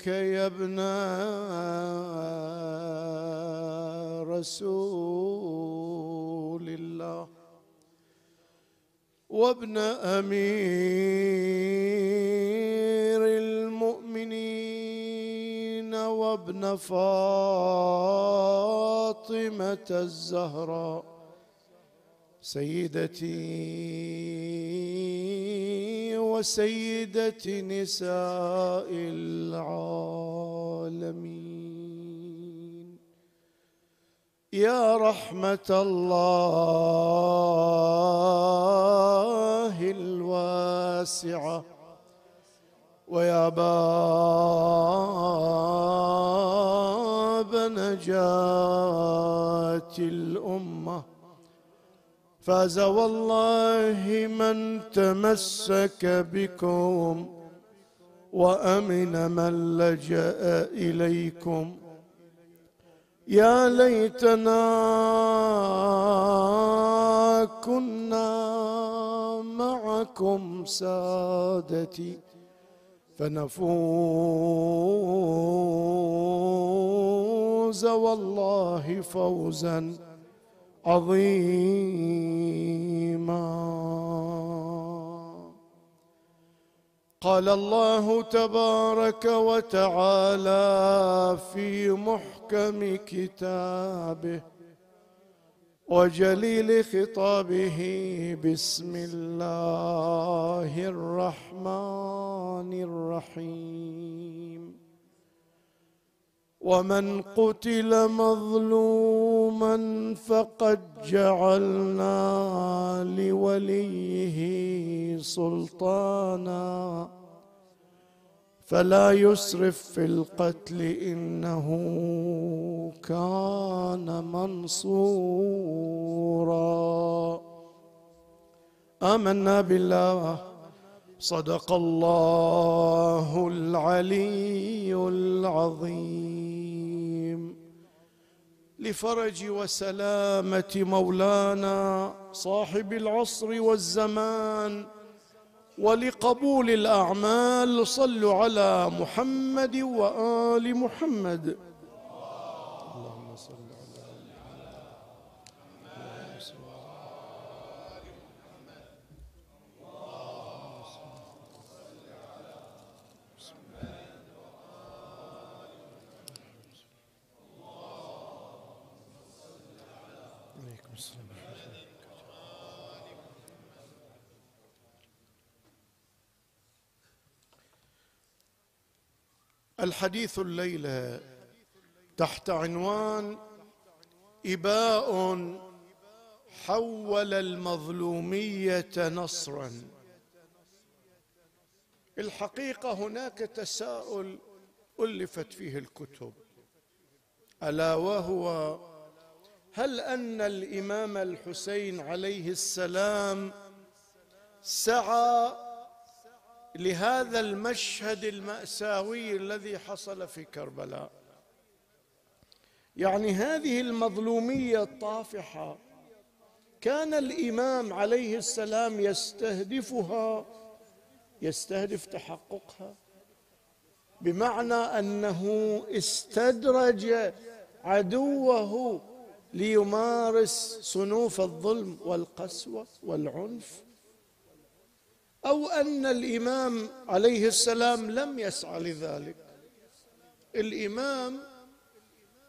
إليك يا ابن رسول الله وابن أمير المؤمنين وابن فاطمة الزهراء. سيدتي وسيدة نساء العالمين. يا رحمة الله الواسعة ويا باب نجاة الأمة فاز والله من تمسك بكم وأمن من لجأ إليكم. يا ليتنا كنا معكم سادتي فنفوز والله فوزا. عظيما. قال الله تبارك وتعالى في محكم كتابه وجليل خطابه بسم الله الرحمن الرحيم. ومن قتل مظلوما فقد جعلنا لوليه سلطانا. فلا يسرف في القتل إنه كان منصورا. آمنا بالله. صدق الله العلي العظيم. لفرج وسلامة مولانا صاحب العصر والزمان ولقبول الأعمال صلوا على محمد وآل محمد. الحديث الليلة تحت عنوان إباء حول المظلومية نصرا. الحقيقة هناك تساؤل ألفت فيه الكتب. ألا وهو هل أن الإمام الحسين عليه السلام سعى لهذا المشهد المأساوي الذي حصل في كربلاء. يعني هذه المظلومية الطافحة كان الإمام عليه السلام يستهدفها يستهدف تحققها بمعنى أنه استدرج عدوه ليمارس صنوف الظلم والقسوة والعنف. أو أن الإمام عليه السلام لم يسعى لذلك. الإمام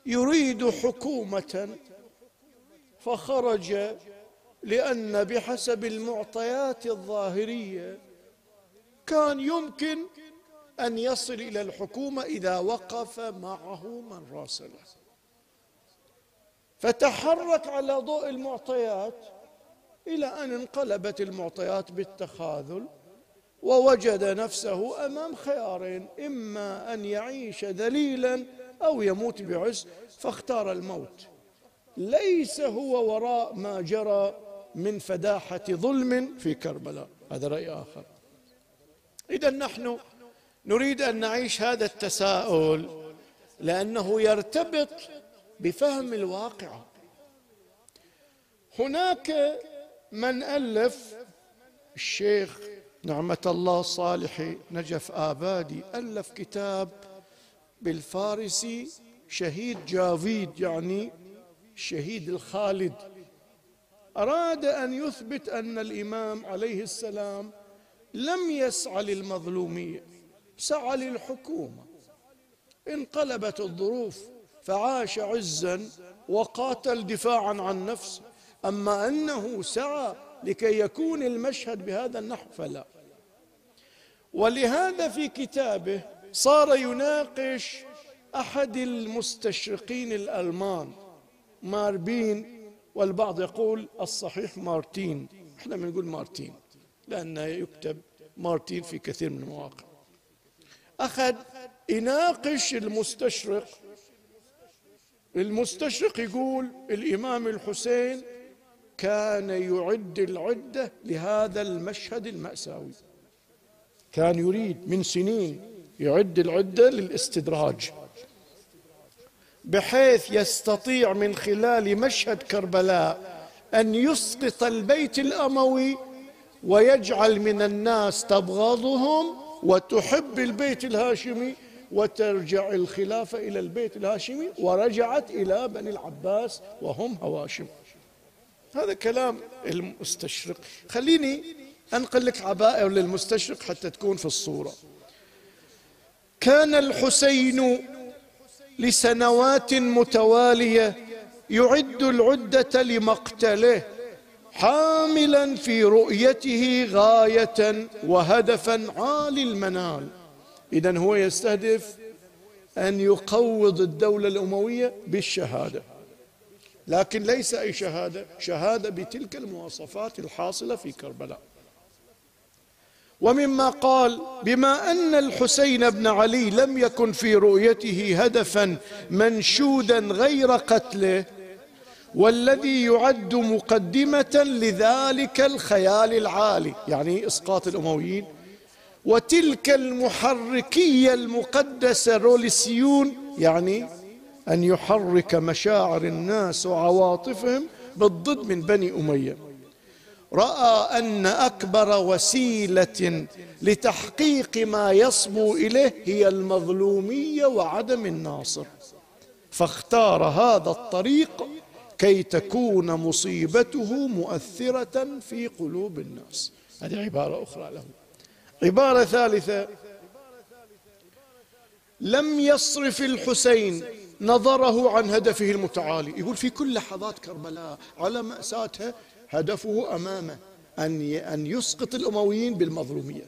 يريد حكومة فخرج لأن بحسب المعطيات الظاهرية كان يمكن أن يصل إلى الحكومة إذا وقف معه من راسله. فتحرك على ضوء المعطيات إلى أن انقلبت المعطيات بالتخاذل ووجد نفسه أمام خيارين إما أن يعيش ذليلا أو يموت بعز فاختار الموت. ليس هو وراء ما جرى من فداحة ظلم في كربلاء. هذا رأي آخر. إذا نحن نريد أن نعيش هذا التساؤل لأنه يرتبط بفهم الواقع. هناك من ألف الشيخ نعمة الله الصالحي نجف آبادي ألف كتاب بالفارسي شهيد جافيد يعني الشهيد الخالد. أراد أن يثبت أن الإمام عليه السلام لم يسعى للمظلومية سعى للحكومة. انقلبت الظروف فعاش عزا وقاتل دفاعا عن نفسه. أما أنه سعى لكي يكون المشهد بهذا النحو فلا. ولهذا في كتابه صار يناقش أحد المستشرقين الألمان ماربين والبعض يقول الصحيح مارتين. إحنا بنقول مارتين لأنه يكتب مارتين في كثير من المواقع. أخذ يناقش المستشرق المستشرق يقول الإمام الحسين كان يعد العدة لهذا المشهد المأساوي. كان يريد من سنين يعد العدة للاستدراج. بحيث يستطيع من خلال مشهد كربلاء أن يسقط البيت الأموي ويجعل من الناس تبغضهم وتحب البيت الهاشمي وترجع الخلافة إلى البيت الهاشمي ورجعت إلى بني العباس وهم هواشم. هذا كلام المستشرق. خليني أنقل لك عبائر للمستشرق حتى تكون في الصورة. كان الحسين لسنوات متوالية يعد العدة لمقتله حاملا في رؤيته غاية وهدفا عالي المنال. إذا هو يستهدف أن يقوض الدولة الأموية بالشهادة. لكن ليس أي شهادة شهادة بتلك المواصفات الحاصلة في كربلاء. ومما قال بما أن الحسين بن علي لم يكن في رؤيته هدفا منشودا غير قتله والذي يعد مقدمة لذلك الخيال العالي يعني إسقاط الأمويين وتلك المحركية المقدسة روليسيون يعني أن يحرك مشاعر الناس وعواطفهم بالضد من بني أمية. رأى أن أكبر وسيلة لتحقيق ما يصبو إليه هي المظلومية وعدم الناصر. فاختار هذا الطريق كي تكون مصيبته مؤثرة في قلوب الناس. هذه عبارة أخرى له. عبارة ثالثة. لم يصرف الحسين نظره عن هدفه المتعالي. يقول في كل لحظات كربلاء على مأساتها هدفه أمامه أن أن يسقط الأمويين بالمظلومية.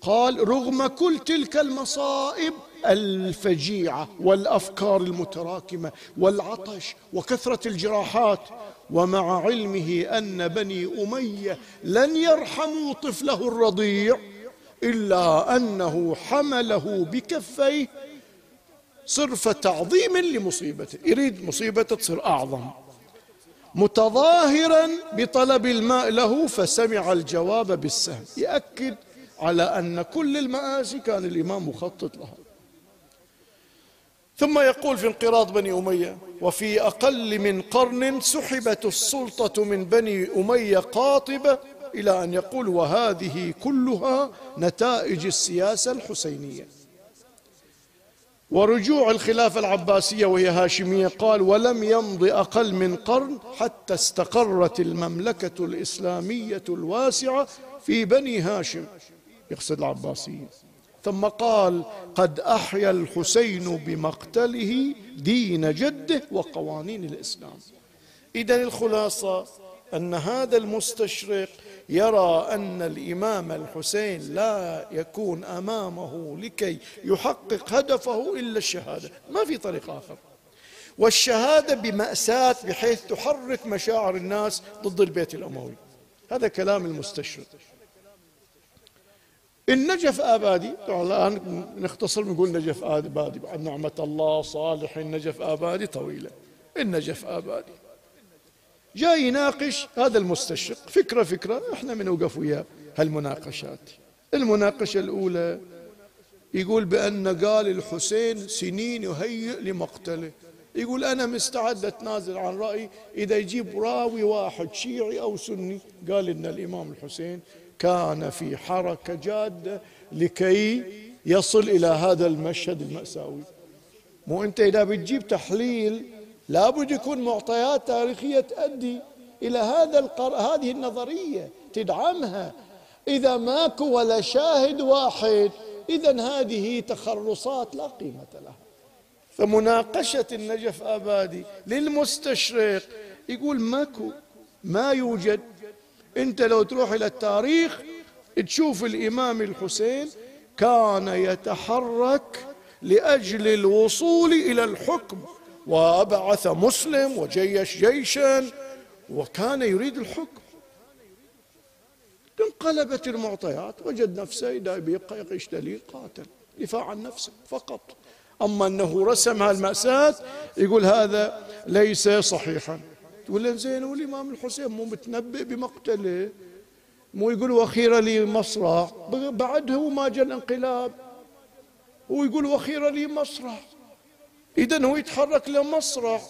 قال رغم كل تلك المصائب الفجيعة والأفكار المتراكمة والعطش وكثرة الجراحات ومع علمه أن بني أمية لن يرحموا طفله الرضيع إلا أنه حمله بكفيه صرف تعظيم لمصيبته. يريد مصيبته تصير أعظم. متظاهرا بطلب الماء له فسمع الجواب بالسهم. يأكد على أن كل المآسي كان الإمام مخطط لها. ثم يقول في انقراض بني أمية وفي أقل من قرن سحبت السلطة من بني أمية قاطبة إلى أن يقول وهذه كلها نتائج السياسة الحسينية. ورجوع الخلافة العباسية وهي هاشمية قال ولم يمض أقل من قرن حتى استقرت المملكة الإسلامية الواسعة في بني هاشم. يقصد العباسيين ثم قال قد أحيا الحسين بمقتله دين جده وقوانين الإسلام. إذا الخلاصة أن هذا المستشرق يرى أن الإمام الحسين لا يكون أمامه لكي يحقق هدفه إلا الشهادة. ما في طريق آخر. والشهادة بمأساة بحيث تحرك مشاعر الناس ضد البيت الأموي. هذا كلام المستشرق. النجف آبادي الآن نختصر نقول نجف آبادي بعد نعمة الله صالح النجف آبادي طويلة. النجف آبادي. جاي يناقش هذا المستشرق. فكرة فكرة. إحنا بنوقف وياه هالمناقشات. المناقشة الأولى يقول بأن قال الحسين سنين يهيئ لمقتله. يقول أنا مستعد أتنازل عن رأيي. إذا يجيب راوي واحد شيعي أو سني قال إن الإمام الحسين كان في حركة جادة لكي يصل إلى هذا المشهد المأساوي. مو أنت إذا بتجيب تحليل لابد يكون معطيات تاريخية تؤدي إلى هذا القر... هذه النظرية تدعمها. إذا ماكو ولا شاهد واحد إذا هذه تخرصات لا قيمة لها. فمناقشة النجف آبادي للمستشرق يقول ماكو ما يوجد. أنت لو تروح إلى التاريخ تشوف الإمام الحسين كان يتحرك لأجل الوصول إلى الحكم. وبعث مسلم وجيش جيشا وكان يريد الحكم. انقلبت المعطيات وجد نفسه إذا بيبقى يشتري قاتل دفاع عن نفسه فقط. أما أنه رسم هالمأساة يقول هذا ليس صحيحا. تقول له زين والإمام الحسين مو متنبئ بمقتله؟ مو يقول وأخيرا لي مصرع؟ بعد هو ما جاء الانقلاب. هو يقول وأخيرا لي مصرع. إذا هو يتحرك لمصرع.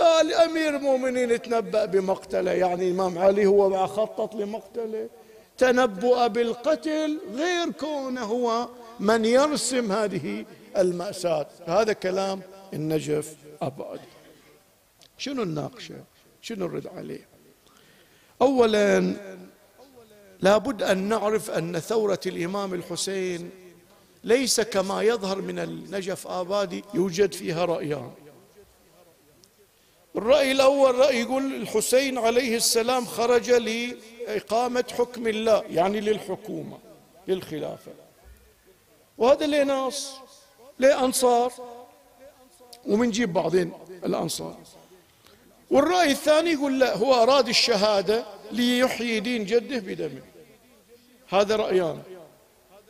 قال أمير المؤمنين تنبأ بمقتله. يعني الإمام علي هو خطط لمقتله. تنبؤ بالقتل غير كونه هو من يرسم هذه المأساة. هذا كلام النجف أبادي شنو الناقشة؟ شنو الرد عليه؟ أولا لابد أن نعرف أن ثورة الإمام الحسين ليس كما يظهر من النجف آبادي يوجد فيها رأيان. الرأي الأول رأي يقول الحسين عليه السلام خرج لإقامة حكم الله يعني للحكومة للخلافة. وهذا له ناس؟ له أنصار؟ ومنجيب بعضين الأنصار. والرأي الثاني يقول لا هو أراد الشهادة ليحيي دين جده بدمه. هذا رأيان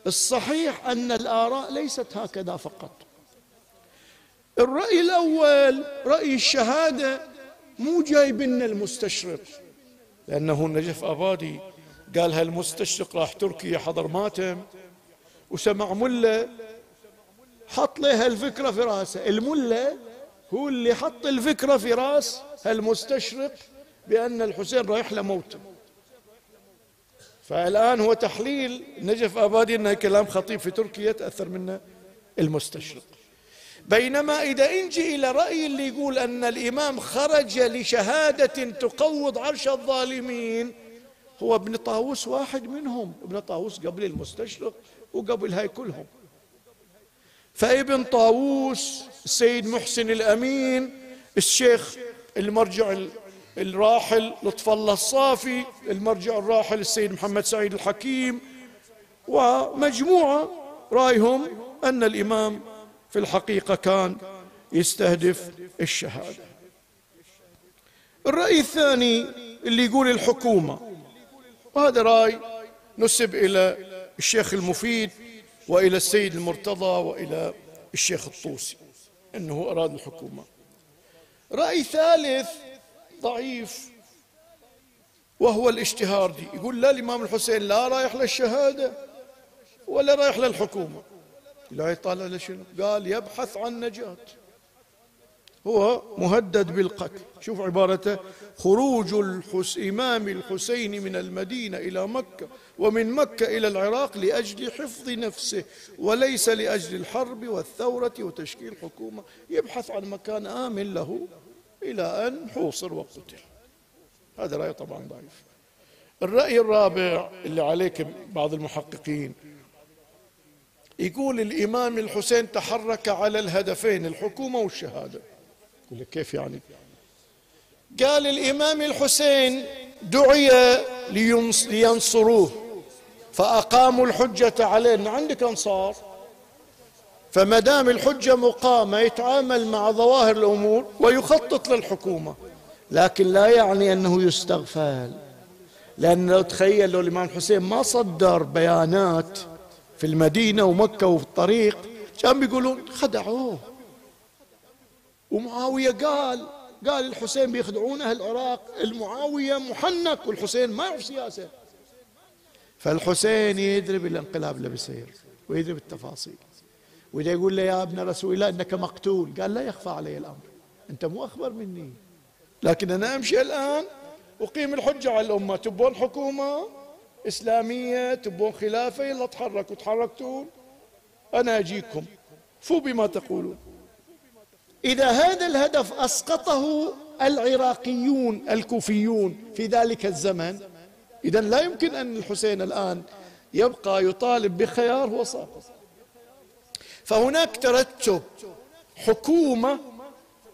الصحيح أن الآراء ليست هكذا فقط. الرأي الأول رأي الشهادة مو جايب لنا المستشرق. لأنه النجف أبادي قال هالمستشرق راح تركيا حضر ماتم وسمع ملة حط له الفكرة في راسه. الملة هو اللي حط الفكرة في راس المستشرق بأن الحسين رايح لموته. فالآن هو تحليل نجف آبادي أنه كلام خطيب في تركيا تأثر منه المستشرق. بينما إذا إنجي إلى رأي اللي يقول أن الإمام خرج لشهادة تقوض عرش الظالمين هو ابن طاووس واحد منهم ابن طاووس قبل المستشرق وقبل هاي كلهم. فابن طاووس السيد محسن الأمين الشيخ المرجع الراحل لطف الله الصافي المرجع الراحل السيد محمد سعيد الحكيم ومجموعة رأيهم أن الإمام في الحقيقة كان يستهدف الشهادة. الرأي الثاني اللي يقول الحكومة وهذا رأي نسب إلى الشيخ المفيد وإلى السيد المرتضى وإلى الشيخ الطوسي أنه أراد الحكومة. رأي ثالث ضعيف. وهو الاشتهاردي يقول لا الإمام الحسين لا رايح للشهادة ولا رايح للحكومة. لا يطالع لشنو قال يبحث عن نجاة. هو مهدد بالقتل. شوف عبارته. خروج الحس إمام الحسين من المدينة إلى مكة ومن مكة إلى العراق لأجل حفظ نفسه وليس لأجل الحرب والثورة وتشكيل حكومة. يبحث عن مكان آمن له. إلى أن حوصر وقتل. هذا رأي طبعا ضعيف. الرأي الرابع اللي عليك بعض المحققين يقول الإمام الحسين تحرك على الهدفين الحكومة والشهادة. يقول لك كيف يعني؟ قال الإمام الحسين دعي لينصروه فأقاموا الحجة عليه. عندك أنصار؟ فما دام الحجة مقامة يتعامل مع ظواهر الأمور ويخطط للحكومة. لكن لا يعني أنه يستغفل. لأن لو تخيل لو الإمام الحسين ما صدر بيانات في المدينة ومكة وفي الطريق كان بيقولون خدعوه. ومعاوية قال قال الحسين بيخدعون أهل العراق المعاوية محنك والحسين ما يعرف سياسة. فالحسين يدري بالانقلاب اللي بيصير ويدري بالتفاصيل. وإذا يقول له يا ابن رسول الله إنك مقتول. قال لا يخفى علي الأمر. أنت مو أخبر مني. لكن أنا أمشي الآن أقيم الحجة على الأمة. تبون حكومة إسلامية تبون خلافة يلا تحركوا تحركتوا أنا أجيكم. فو بما تقولون. إذا هذا الهدف أسقطه العراقيون الكوفيون في ذلك الزمن إذا لا يمكن أن الحسين الآن يبقى يطالب بخيار هو ساقط فهناك ترتب. حكومة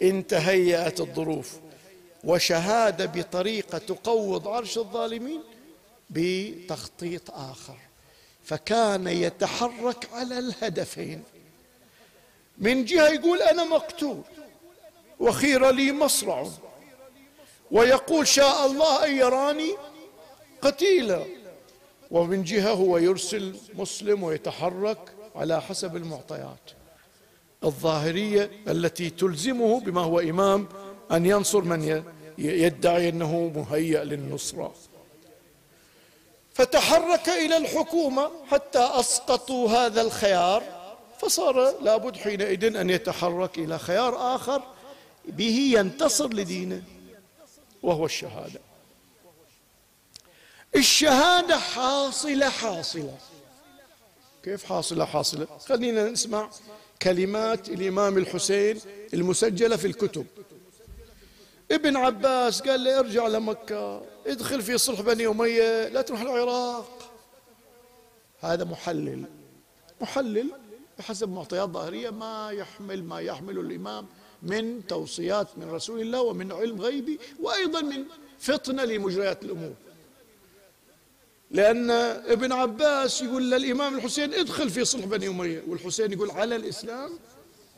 إن تهيأت الظروف. وشهادة بطريقة تقوض عرش الظالمين بتخطيط آخر. فكان يتحرك على الهدفين. من جهة يقول أنا مقتول وخير لي مصرع. ويقول شاء الله أن يراني قتيلا. ومن جهة هو يرسل مسلم ويتحرك. على حسب المعطيات. الظاهرية التي تلزمه بما هو إمام أن ينصر من يدعي أنه مهيأ للنصرة. فتحرك إلى الحكومة حتى أسقطوا هذا الخيار فصار لابد حينئذ أن يتحرك إلى خيار آخر به ينتصر لدينه وهو الشهادة. الشهادة حاصلة حاصلة. كيف حاصلة؟ حاصلة. خلينا نسمع كلمات الإمام الحسين المسجلة في الكتب. ابن عباس قال له ارجع لمكة ادخل في صلح بني أمية لا تروح العراق. هذا محلل. محلل بحسب معطيات ظاهرية ما يحمل ما يحمل الإمام من توصيات من رسول الله ومن علم غيبي وأيضا من فطنة لمجريات الأمور. لأن ابن عباس يقول للإمام الحسين ادخل في صلح بني أمية. والحسين يقول على الإسلام.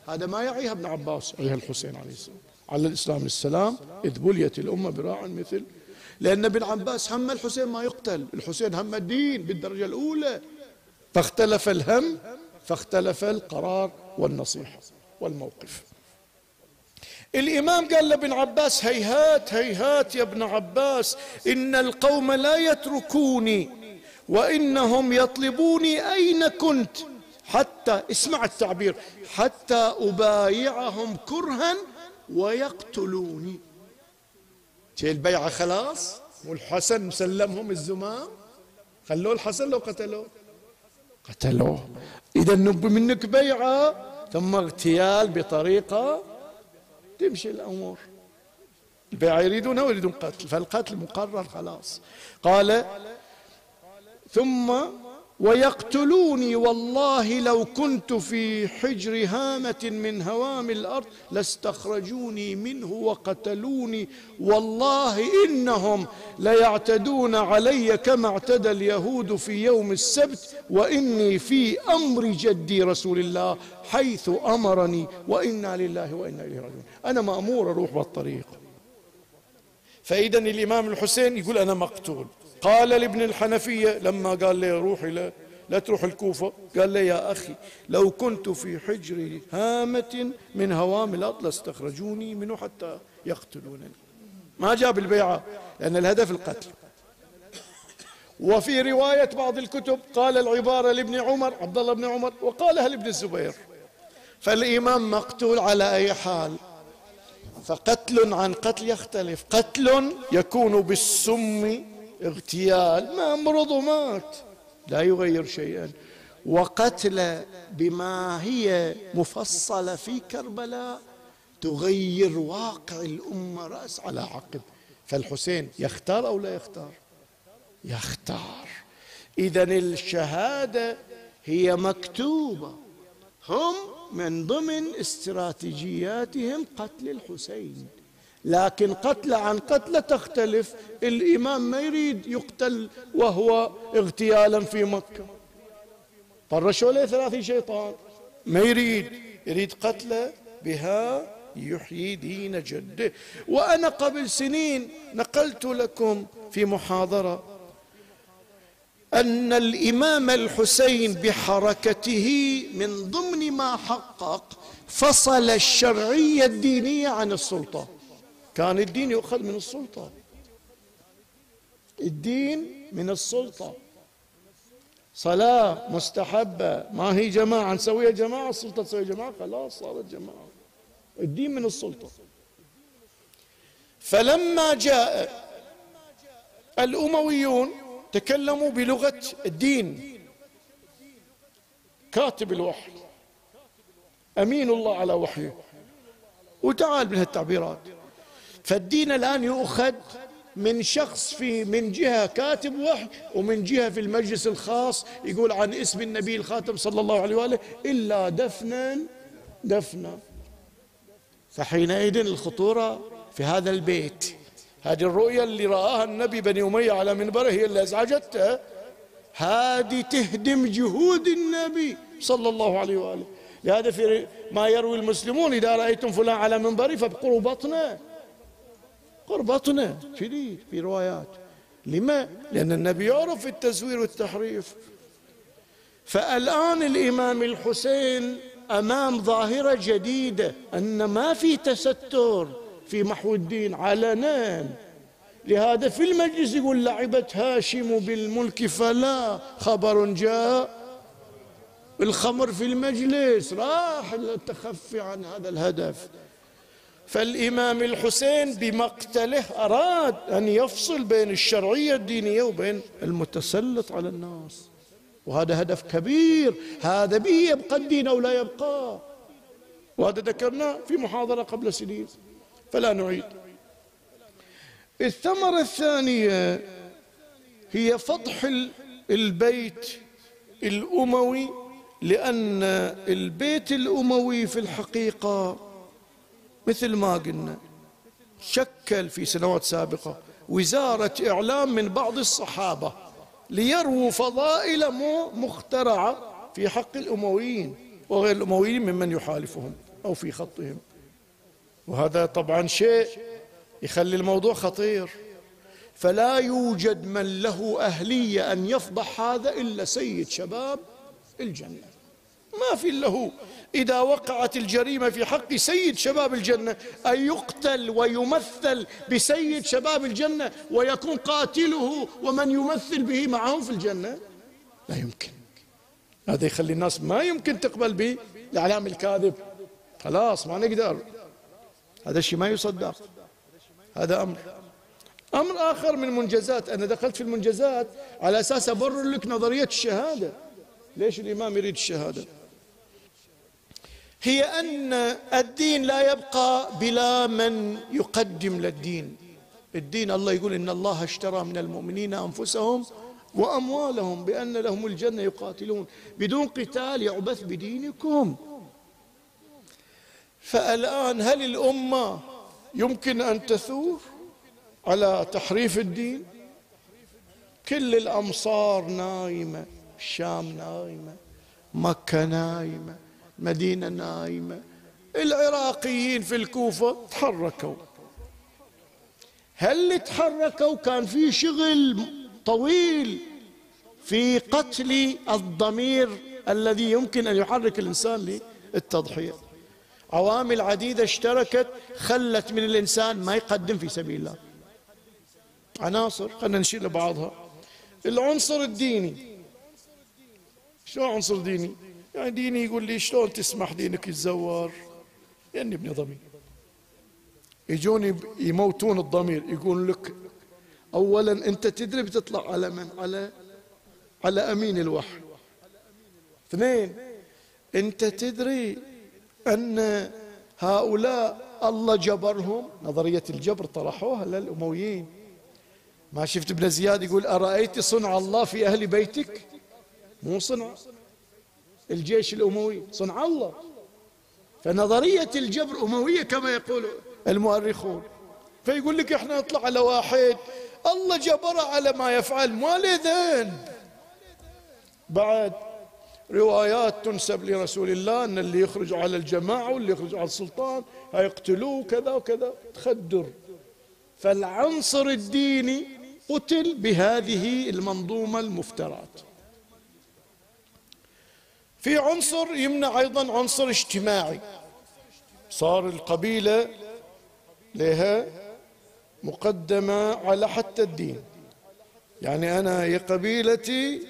هذا ما يعيها ابن عباس يعيها الحسين عليه السلام. على الإسلام السلام إذ بليت الأمة براع مثل. لأن ابن عباس هم الحسين ما يقتل. الحسين هم الدين بالدرجة الأولى. فاختلف الهم فاختلف القرار والنصيحة والموقف. الإمام قال لابن عباس هيهات هيهات يا ابن عباس إن القوم لا يتركوني وإنهم يطلبوني أين كنت. حتى اسمع التعبير حتى أبايعهم كرها ويقتلوني. البيعة خلاص؟ والحسن سلمهم الزمام؟ خلوه الحسن لو قتلوه. قتلوه. إذا نب منك بيعة ثم اغتيال بطريقة تمشي الأمور. البيعة يريدونها ويريدون قتل فالقتل مقرر خلاص. قال ثم ويقتلوني والله لو كنت في حجر هامة من هوام الأرض لاستخرجوني منه وقتلوني. والله إنهم ليعتدون علي كما اعتدى اليهود في يوم السبت وإني في أمر جدي رسول الله حيث أمرني وإنا لله وإنا إليه راجعون. أنا مأمور أروح بالطريق. فإذا الإمام الحسين يقول أنا مقتول. قال لابن الحنفية لما قال لي روح إلى لا تروح الكوفة قال لي يا أخي لو كنت في حجر هامة من هوام الأرض لاستخرجوني منه حتى يقتلونني. ما جاب البيعة لأن الهدف القتل. وفي رواية بعض الكتب قال العبارة لابن عمر عبد الله بن عمر وقالها لابن الزبير فالإمام مقتول على أي حال؟ فقتل عن قتل يختلف. قتل يكون بالسم اغتيال ما مرض ومات. لا يغير شيئا. وقتل بما هي مفصلة في كربلاء تغير واقع الأمة رأس على عقب. فالحسين يختار أو لا يختار؟ يختار. إذا الشهادة هي مكتوبة. هم من ضمن استراتيجياتهم قتل الحسين. لكن قتل عن قتل تختلف. الإمام ما يريد يقتل وهو اغتيالا في مكة. طرشوا له ثلاثين شيطان. ما يريد؟ يريد قتله بها يحيي دين جده. وأنا قبل سنين نقلت لكم في محاضرة أن الإمام الحسين بحركته من ضمن ما حقق فصل الشرعية الدينية عن السلطة. كان الدين يؤخذ من السلطة. الدين من السلطة. صلاة مستحبة. ما هي جماعة. نسويها جماعة. السلطة تسوي جماعة. خلاص صارت جماعة. الدين من السلطة. فلما جاء الأمويون تكلموا بلغة الدين. كاتب الوحي. أمين الله على وحيه. وتعال من هالتعبيرات فالدين الآن يؤخذ من شخص في من جهة كاتب وحي ومن جهة في المجلس الخاص يقول عن اسم النبي الخاتم صلى الله عليه وآله إلا دفنا دفنا. فحينئذ الخطورة في هذا البيت. هذه الرؤية اللي رآها النبي بني أمية على منبره هي اللي أزعجته. هذه تهدم جهود النبي صلى الله عليه وآله. لهذا في ما يروي المسلمون إذا رأيتم فلان على منبري فابقروا بطنه. قربطنا شديد في روايات. لما؟ لأن النبي يعرف التزوير والتحريف. فالآن الإمام الحسين أمام ظاهرة جديدة أن ما في تستر في محو الدين علنا لهذا في المجلس يقول لعبت هاشم بالملك فلا خبر جاء. الخمر في المجلس راح التخفي عن هذا الهدف. فالإمام الحسين بمقتله أراد أن يفصل بين الشرعية الدينية وبين المتسلط على الناس. وهذا هدف كبير. هذا به يبقى الدين أو لا يبقى. وهذا ذكرناه في محاضرة قبل سنين. فلا نعيد. الثمرة الثانية هي فضح البيت الأموي لأن البيت الأموي في الحقيقة مثل ما قلنا. شكل في سنوات سابقة وزارة إعلام من بعض الصحابة ليرووا فضائل مخترعة في حق الأمويين وغير الأمويين ممن يحالفهم أو في خطهم. وهذا طبعا شيء يخلي الموضوع خطير. فلا يوجد من له أهلية أن يفضح هذا إلا سيد شباب الجنة. ما في له إذا وقعت الجريمة في حق سيد شباب الجنة أن يقتل ويمثل بسيد شباب الجنة ويكون قاتله ومن يمثل به معهم في الجنة؟ لا يمكن. هذا يخلي الناس ما يمكن تقبل به الإعلام الكاذب. خلاص ما نقدر. هذا الشيء ما يصدق. هذا أمر. أمر آخر من المنجزات أنا دخلت في المنجزات على أساس أبرر لك نظرية الشهادة. ليش الإمام يريد الشهادة؟ هي أن الدين لا يبقى بلا من يقدم للدين. الدين الله يقول إن الله اشترى من المؤمنين أنفسهم وأموالهم بأن لهم الجنة يقاتلون. بدون قتال يعبث بدينكم. فالآن هل الأمة يمكن أن تثور على تحريف الدين؟ كل الأمصار نايمة الشام نايمة مكة نايمة مدينة نايمة. العراقيين في الكوفة تحركوا. هل تحركوا؟ كان في شغل طويل في قتل الضمير الذي يمكن أن يحرك الإنسان للتضحية. عوامل عديدة اشتركت خلت من الإنسان ما يقدم في سبيل الله. عناصر خلينا نشيل بعضها العنصر الديني. شو عنصر ديني؟ يعني ديني يقول لي شلون تسمح دينك يتزور يعني ابن ضمير. يجون يموتون الضمير. يقول لك اولا أنت تدري بتطلع على من؟ على على أمين الوحي. اثنين أنت تدري أن هؤلاء الله جبرهم؟ نظرية الجبر طرحوها للأمويين. ما شفت ابن زياد يقول أرأيت صنع الله في أهل بيتك؟ مو صنع. الجيش الأموي؟ صنع الله. فنظرية الجبر أموية كما يقول المؤرخون. فيقول لك إحنا نطلع على واحد الله جبر على ما يفعل ما ذن بعد روايات تنسب لرسول الله أن اللي يخرج على الجماعة واللي يخرج على السلطان هيقتلوه كذا وكذا. تخدر. فالعنصر الديني قتل بهذه المنظومة المفترات. في عنصر يمنع أيضا عنصر اجتماعي. صار القبيلة لها مقدمة على حتى الدين. يعني أنا يا قبيلتي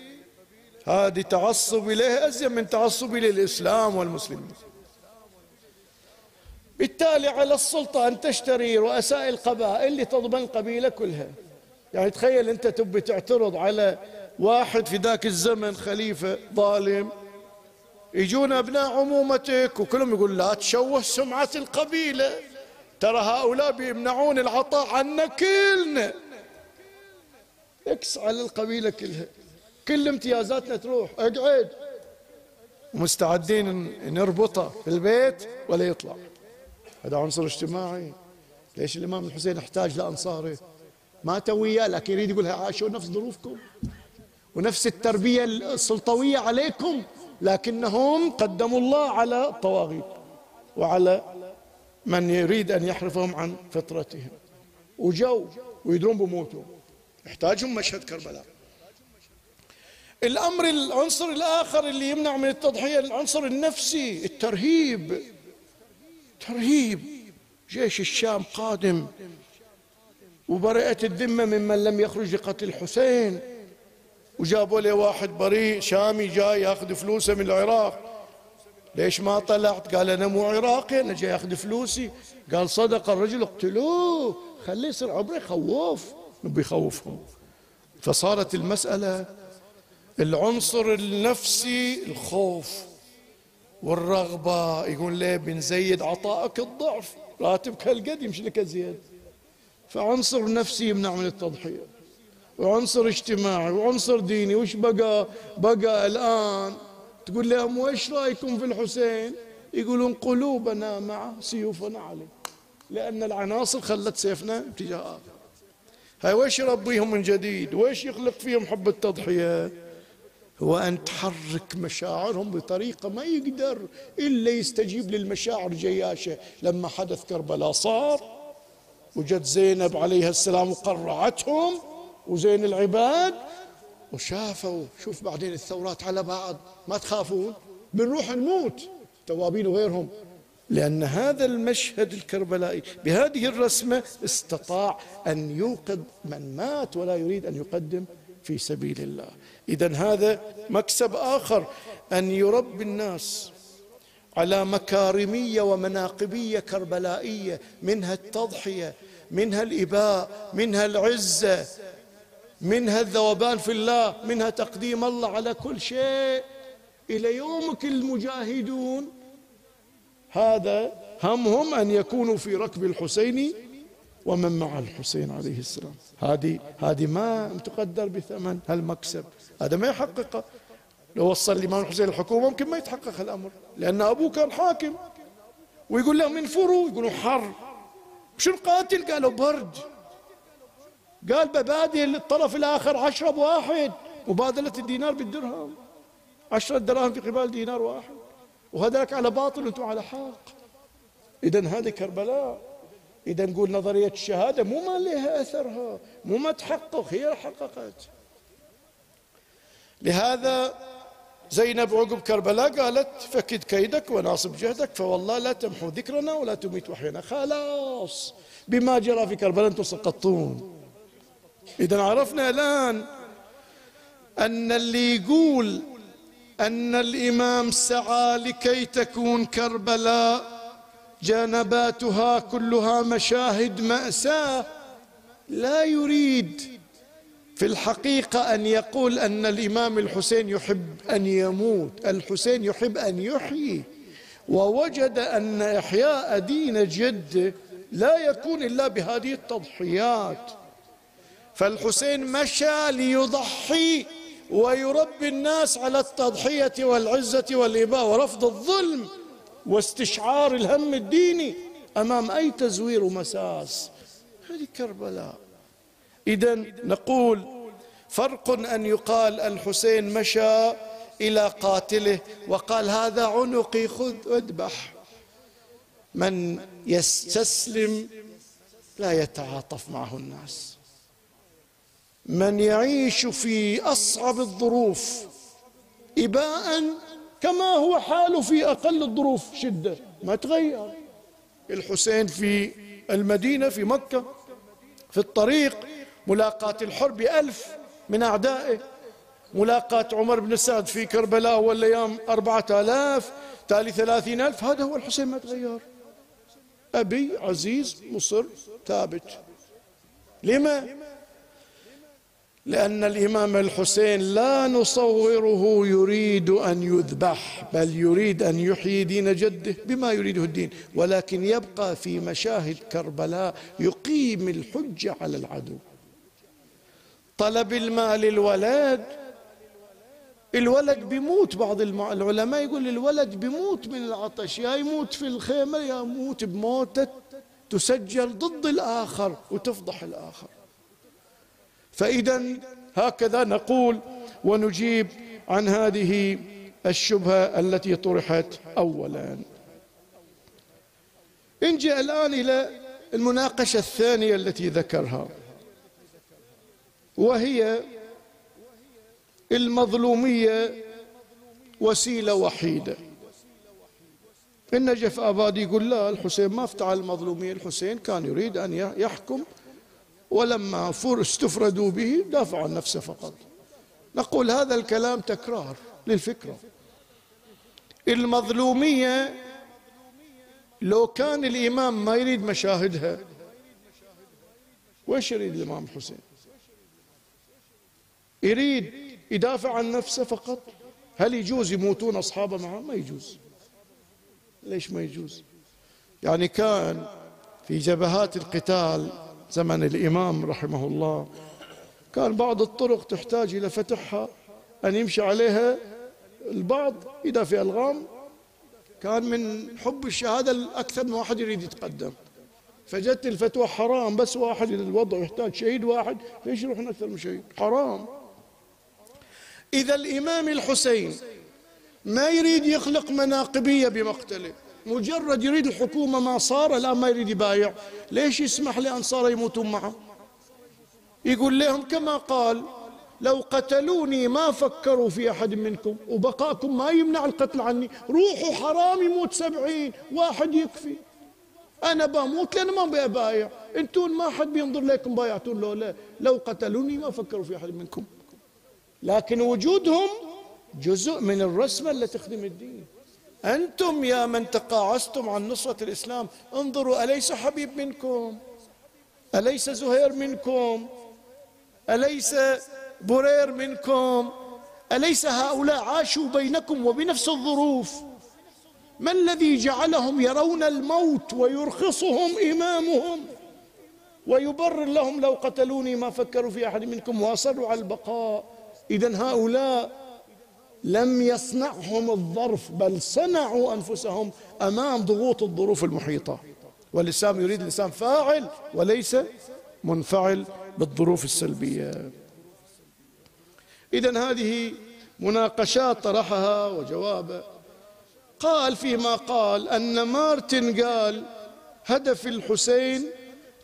هذه تعصب اليه ازين من تعصبي للإسلام والمسلمين. بالتالي على السلطة أن تشتري رؤساء القبائل لتضمن القبيله كلها. يعني تخيل أنت تبي تعترض على واحد في ذاك الزمن خليفة ظالم يجون أبناء عمومتك وكلهم يقول لا تشوه سمعة القبيلة. ترى هؤلاء بيمنعون العطاء عنا كلنا. إكس على القبيلة كلها. كل امتيازاتنا تروح. اقعد. مستعدين نربطه في البيت ولا يطلع. هذا عنصر اجتماعي. ليش الإمام الحسين احتاج لأنصاره؟ ما وياه لكن يريد يقولها عاشوا نفس ظروفكم ونفس التربية السلطوية عليكم. لكنهم قدموا الله على الطواغيت وعلى من يريد أن يحرفهم عن فطرتهم. وجو ويدرون بموتهم يحتاجهم مشهد كربلاء. الأمر العنصر الآخر اللي يمنع من التضحية العنصر النفسي الترهيب. ترهيب. جيش الشام قادم. وبرئت الذمة ممن لم يخرج لقتل الحسين وجابوا له واحد بريء شامي جاي ياخذ فلوسه من العراق. ليش ما طلعت؟ قال أنا مو عراقي أنا جاي اخذ فلوسي. قال صدق الرجل اقتلوه خليه يصير عبره يخوف. نبي يخوفهم. فصارت المسألة العنصر النفسي الخوف والرغبة. يقول ليه بنزيد عطائك الضعف؟ راتبك هالقد يمشي لك زياد فعنصر نفسي يمنع من التضحية. وعنصر اجتماعي وعنصر ديني وش بقى؟ بقى الآن تقول لهم وش رأيكم في الحسين؟ يقولون قلوبنا مع سيوفنا عليه لأن العناصر خلت سيفنا اتجاه آخر. هاي وش يربيهم من جديد؟ وش يخلق فيهم حب التضحية؟ هو أن تحرك مشاعرهم بطريقة ما يقدر إلا يستجيب للمشاعر جياشة. لما حدث كربلاء صار وجد زينب عليها السلام وقرعتهم وزين العباد. وشافوا شوف بعدين الثورات على بعض ما تخافون؟ بنروح نموت. توابين وغيرهم. لأن هذا المشهد الكربلائي بهذه الرسمة استطاع أن يوقظ من مات ولا يريد أن يقدم في سبيل الله. إذا هذا مكسب آخر أن يربي الناس على مكارمية ومناقبية كربلائية منها التضحية منها الإباء منها العزة. منها الذوبان في الله منها تقديم الله على كل شيء. إلى يومك المجاهدون. هذا همهم أن يكونوا في ركب الحسين ومن مع الحسين عليه السلام. هذه هذه ما تقدر بثمن هالمكسب. هذا ما يحققه لو وصل الإمام الحسين الحكومة ممكن ما يتحقق الأمر لأن أبوه كان حاكم. ويقول لهم انفروا يقولوا حر. شو القاتل قالوا برد قال ببادل الطرف الآخر عشرة بواحد. مبادلة الدينار بالدرهم. عشرة دراهم في قبال دينار واحد. وهذاك على باطل وأنتم على حق. إذا هذه كربلاء. إذا نقول نظرية الشهادة مو ما لها أثرها. مو ما تحقق هي حققت. لهذا زينب عقب كربلاء قالت فكد كيدك وناصب جهدك فوالله لا تمحو ذكرنا ولا تميت وحينا. خلاص. بما جرى في كربلاء أنتم سقطتون. إذا عرفنا الآن أن اللي يقول أن الإمام سعى لكي تكون كربلاء جنباتها كلها مشاهد مأساة لا يريد في الحقيقة أن يقول أن الإمام الحسين يحب أن يموت الحسين يحب أن يحيي. ووجد أن إحياء دين جده لا يكون إلا بهذه التضحيات. فالحسين مشى ليضحي ويربي الناس على التضحية والعزة والإباء ورفض الظلم واستشعار الهم الديني أمام أي تزوير ومساس هذه كربلاء. إذا نقول فرق أن يقال الحسين مشى إلى قاتله وقال هذا عنقي خذ أذبح. من يستسلم لا يتعاطف معه الناس. من يعيش في أصعب الظروف إباء كما هو حاله في أقل الظروف شدة. ما تغير. الحسين في المدينة في مكة في الطريق ملاقاة الحر بألف من أعدائه ملاقاة عمر بن سعد في كربلاء والأيام أربعة آلاف تالي ثلاثين ألف. هذا هو الحسين ما تغير. أبي عزيز مصر ثابت. لما؟ لأن الإمام الحسين لا نصوره يريد أن يذبح بل يريد أن يحيي دين جده بما يريده الدين ولكن يبقى في مشاهد كربلاء يقيم الحجة على العدو. طلب المال للولد الولد بيموت بعض العلماء يقول الولد بيموت من العطش يا يموت في الخيمة يا يموت بموتة تسجل ضد الآخر وتفضح الآخر. فإذا هكذا نقول ونجيب عن هذه الشبهة التي طرحت أولا. نجي الآن إلى المناقشة الثانية التي ذكرها وهي المظلومية وسيلة وحيدة. النجف آبادي يقول لا الحسين ما افتعل المظلومية الحسين كان يريد أن يحكم ولما استفردوا به دافع عن نفسه فقط. نقول هذا الكلام تكرار للفكرة. المظلومية لو كان الإمام ما يريد مشاهدها وش يريد الإمام الحسين يريد يدافع عن نفسه فقط؟ هل يجوز يموتون أصحابه معه؟ ما يجوز. ليش ما يجوز؟ يعني كان في جبهات القتال زمن الإمام رحمه الله. كان بعض الطرق تحتاج إلى فتحها أن يمشي عليها البعض إذا في ألغام. كان من حب الشهادة أكثر من واحد يريد يتقدم. فجدت الفتوى حرام بس واحد الوضع يحتاج شهيد واحد ليش يروحون أكثر من شهيد؟ حرام. إذا الإمام الحسين ما يريد يخلق مناقبية بمقتله. مجرد يريد الحكومة ما صار الآن ما يريد يبايع. ليش يسمح لأنصاره يموتون معه يقول لهم كما قال لو قتلوني ما فكروا في أحد منكم وبقاكم ما يمنع القتل عني. روحوا حرام يموت سبعين واحد يكفي. أنا بموت لأن ما بأبايع أنتون ما حد بينظر لكم بايعتون لو لا. لو قتلوني ما فكروا في أحد منكم. لكن وجودهم جزء من الرسمة التي تخدم الدين. أنتم يا من تقاعستم عن نصرة الإسلام. انظروا أليس حبيب منكم؟ أليس زهير منكم؟ أليس برير منكم؟ أليس هؤلاء عاشوا بينكم وبنفس الظروف؟ ما الذي جعلهم يرون الموت ويرخصهم إمامهم؟ ويبرر لهم لو قتلوني ما فكروا في أحد منكم وأصروا على البقاء. إذا هؤلاء لم يصنعهم الظرف بل صنعوا أنفسهم أمام ضغوط الظروف المحيطة. والإسلام يريد الإنسان فاعل وليس منفعل بالظروف السلبية. إذا هذه مناقشات طرحها وجوابه قال فيما قال أن مارتن قال هدف الحسين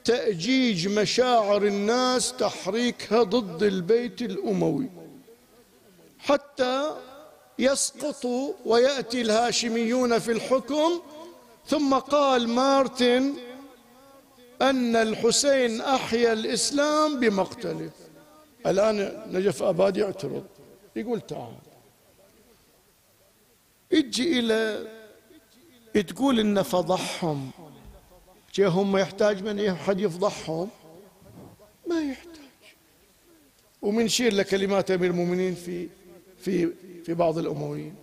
تأجيج مشاعر الناس تحريكها ضد البيت الأموي. حتى يسقطوا ويأتي الهاشميون في الحكم. ثم قال مارتن أن الحسين أحيا الإسلام بمقتله. الآن نجف أباد يعترض يقول تعال. أجي إلى تقول إن فضحهم. هم يحتاج من أحد يفضحهم؟ ما يحتاج. ومنشير لكلمات أمير المؤمنين في في في بعض الأمويين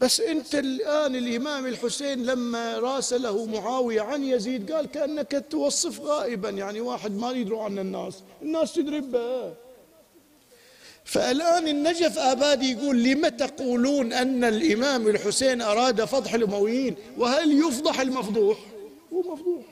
بس أنت الآن الإمام الحسين لما راسله معاوية عن يزيد قال كأنك توصف غائبا يعني واحد ما يدروا عن الناس. الناس تدري به. فالآن النجف آبادي يقول لم تقولون أن الإمام الحسين أراد فضح الأمويين؟ وهل يفضح المفضوح؟ هو مفضوح.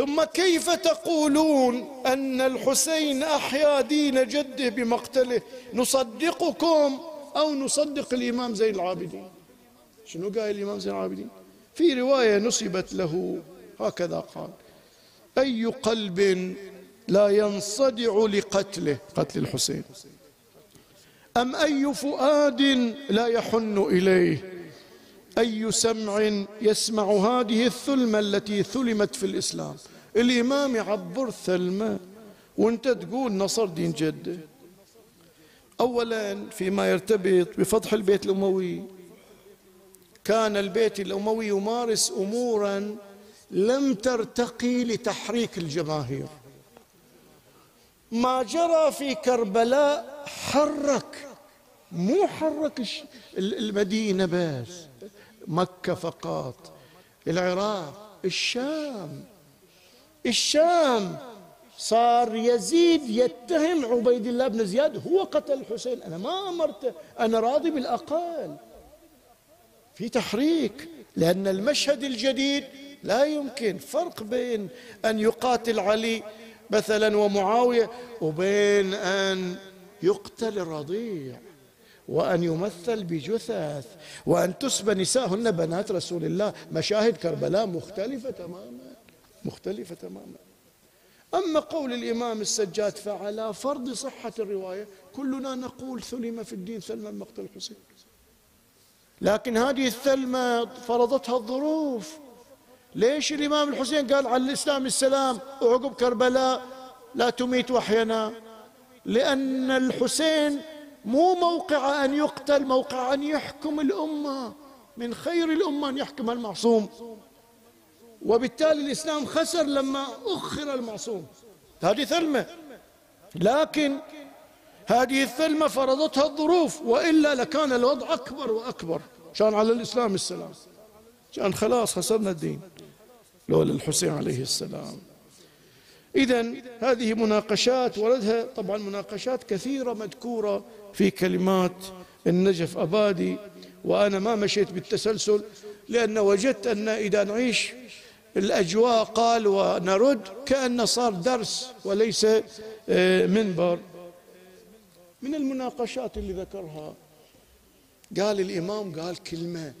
ثم كيف تقولون أن الحسين أحيا دين جده بمقتله؟ نصدقكم أو نصدق الإمام زين العابدين. شنو قال الإمام زين العابدين؟ في رواية نصبت له هكذا قال أي قلب لا ينصدع لقتله؟ قتل الحسين. أم أي فؤاد لا يحن إليه؟ أي سمع يسمع هذه الثلمة التي ثلمت في الإسلام؟ الإمام يعبر ثلمة وأنت تقول نصر دين جده أولا فيما يرتبط بفتح البيت الأموي. كان البيت الأموي يمارس أمورا لم ترتقي لتحريك الجماهير. ما جرى في كربلاء حرك مو حرك المدينة بس. مكة فقط. العراق الشام. الشام صار يزيد يتهم عبيد الله بن زياد هو قتل الحسين. أنا ما أمرته أنا راضي بالأقل. في تحريك لأن المشهد الجديد لا يمكن. فرق بين أن يقاتل علي مثلا ومعاوية وبين أن يقتل الرضيع. وأن يمثل بجثث وأن تسبى نساهن بنات رسول الله. مشاهد كربلاء مختلفة تماما مختلفة تماما. أما قول الإمام السجاد فعلى فرض صحة الرواية كلنا نقول ثلم في الدين ثلما مقتل الحسين. لكن هذه الثلمة فرضتها الظروف. ليش الإمام الحسين قال على الإسلام السلام وعقب كربلاء لا تميت وحينا؟ لأن الحسين مو موقع أن يقتل موقع أن يحكم الأمة. من خير الأمة أن يحكم المعصوم. وبالتالي الإسلام خسر لما أخر المعصوم. هذه ثلمة. لكن هذه الثلمة فرضتها الظروف وإلا لكان الوضع أكبر وأكبر. كان على الإسلام السلام. كان خلاص خسرنا الدين. لولا الحسين عليه السلام. إذا هذه مناقشات وردها. طبعا مناقشات كثيرة مذكورة في كلمات النجف أبادي وأنا ما مشيت بالتسلسل لأن وجدت أن إذا نعيش الأجواء قال ونرد كأن صار درس وليس آه، منبر. من المناقشات اللي ذكرها قال الإمام قال كلمة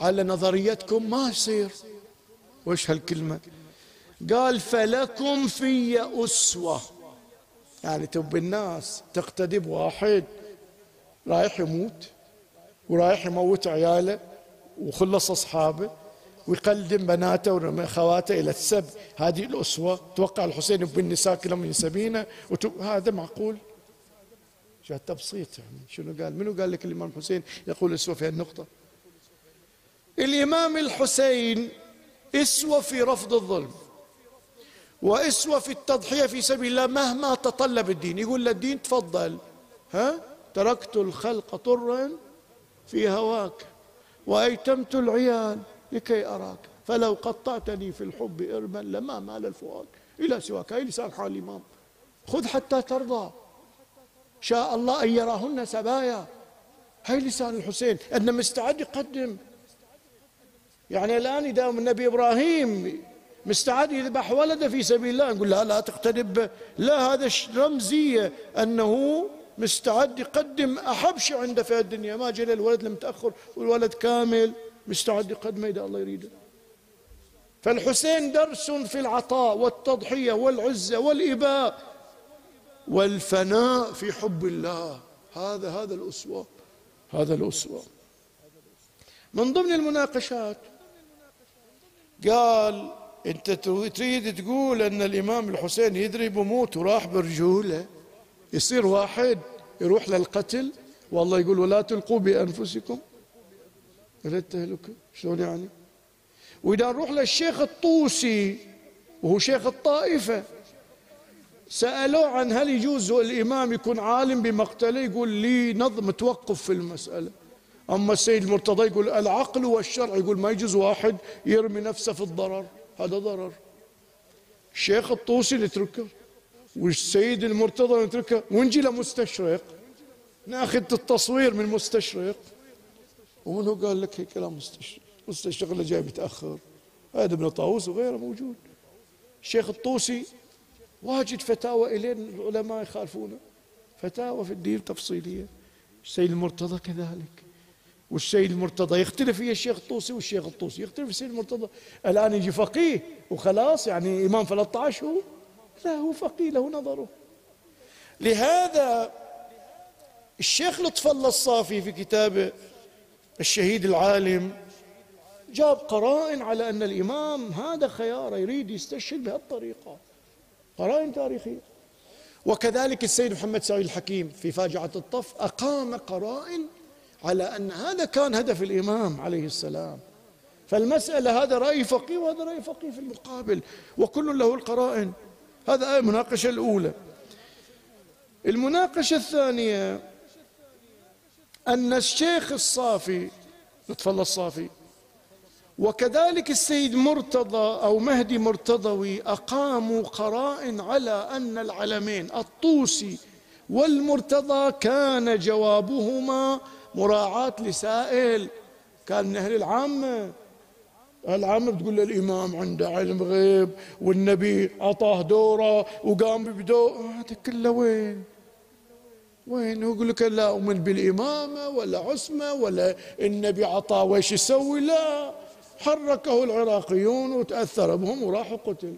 على نظريتكم ما يصير. وش هالكلمة؟ قال فلكم في أسوة. يعني تب الناس تقتدي بواحد رايح يموت ورايح يموت عياله وخلص أصحابه ويقدم بناته وخواته إلى السب. هذه الأسوة توقع الحسين بالنساء كلهم ينسبينه. هذا معقول؟ شو التبسيط يعني؟ شنو قال؟ منو قال لك الإمام الحسين يقول أسوة في النقطة الإمام الحسين أسوة في رفض الظلم. وإسوة في التضحية في سبيل الله مهما تطلب الدين يقول للدين تفضل. ها؟ تركت الخلق طرا في هواك وأيتمت العيال لكي أراك. فلو قطعتني في الحب إرما لما مال الفؤاد. إلى سواك. هاي لسان حال الإمام. خذ حتى ترضى. شاء الله أن يراهن سبايا. هاي لسان الحسين. أنه مستعد يقدم. يعني الآن يداوم النبي إبراهيم. مستعد يذبح ولده في سبيل الله. نقول لا لا تقترب. لا هذا رمزية أنه مستعد يقدم أحب شيء عنده في الدنيا. ما جل الولد المتأخر والولد كامل مستعد يقدمه إذا الله يريده. فالحسين درس في العطاء والتضحية والعزة والإباء والفناء في حب الله. هذا هذا الأسوة هذا الأسوة. من ضمن المناقشات قال انت تريد تقول ان الامام الحسين يدري بموت وراح برجوله؟ يصير واحد يروح للقتل؟ والله يقول ولا تلقوا بأنفسكم. إلى التهلكه شلون يعني؟ وإذا نروح للشيخ الطوسي وهو شيخ الطائفة سألوه عن هل يجوز الإمام يكون عالم بمقتله؟ يقول لي نظم توقف في المسألة. أما السيد المرتضى يقول العقل والشرع يقول ما يجوز واحد يرمي نفسه في الضرر. هذا ضرر. الشيخ الطوسي نتركه والسيد المرتضى نتركه ونجي لمستشرق ناخذ التصوير من مستشرق. ومنو قال لك كلام مستشرق. مستشرق اللي جاي متاخر هذا ابن طاووس وغيره موجود. الشيخ الطوسي واجد فتاوى الين العلماء يخالفونه. فتاوى في الدين تفصيليه السيد المرتضى كذلك. والسيد المرتضى يختلف فيها الشيخ الطوسي والشيخ الطوسي يختلف. السيد المرتضى الآن يجي فقيه وخلاص يعني إمام 13 هو لا هو فقيه له نظره. لهذا الشيخ لطف الله الصافي في كتابه الشهيد العالم جاب قرائن على أن الإمام هذا خياره يريد يستشهد بهالطريقة. قرائن تاريخية. وكذلك السيد محمد سعيد الحكيم في فاجعة الطف أقام قرائن على أن هذا كان هدف الإمام عليه السلام. فالمسألة هذا رأي فقيه وهذا رأي فقيه في المقابل وكل له القرائن. هذا المناقشة الأولى. المناقشة الثانية أن الشيخ الصافي لطف الله الصافي وكذلك السيد مرتضى أو مهدي مرتضوي أقاموا قرائن على أن العلمين الطوسي والمرتضى كان جوابهما مراعاة لسائل. كان من أهل العامة. العامة بتقول للإمام عنده علم غيب والنبي أعطاه دوره وقام بدور هذا كله وين؟ وين؟ يقول لك لا أؤمن بالإمامة ولا عصمة ولا النبي عطاه ويش يسوي؟ لا. حركه العراقيون وتأثر بهم وراح وقتل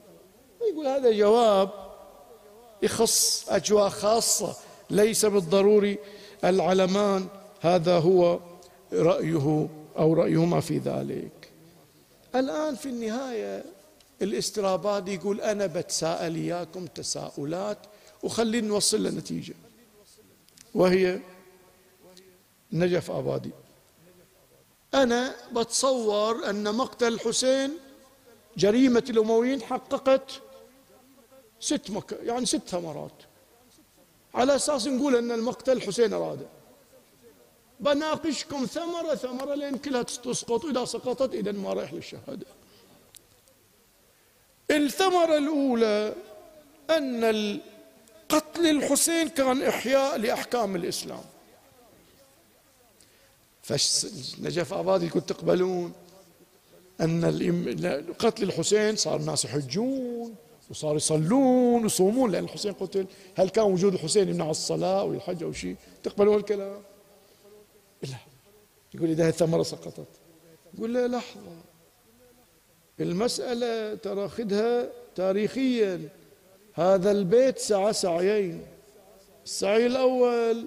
يقول هذا جواب يخص أجواء خاصة ليس بالضروري العلمان. هذا هو رأيه أو رأيهما في ذلك. الآن في النهاية الاسترابادي يقول أنا بتساءل إياكم تساؤلات وخلينا نوصل لنتيجة وهي نجف آبادي. أنا بتصور أن مقتل الحسين جريمة الأمويين حققت ست مك... يعني ست ثمرات. على أساس نقول أن المقتل الحسين أراده بناقشكم ثمرة ثمرة لين كلها تسقط إذا سقطت إذا ما رايح للشهادة. الثمرة الأولى أن قتل الحسين كان إحياء لأحكام الإسلام. فنجف آبادي يقول تقبلون أن قتل الحسين صار الناس يحجون وصار يصلون ويصومون. لأن الحسين قتل هل كان وجود الحسين يمنع الصلاة والحج أو شيء؟ تقبلون الكلام؟ لا يقول إذا الثمرة سقطت. يقول له لحظة. المسألة ترى خذها تاريخيا. هذا البيت سعى سعيين. السعي الأول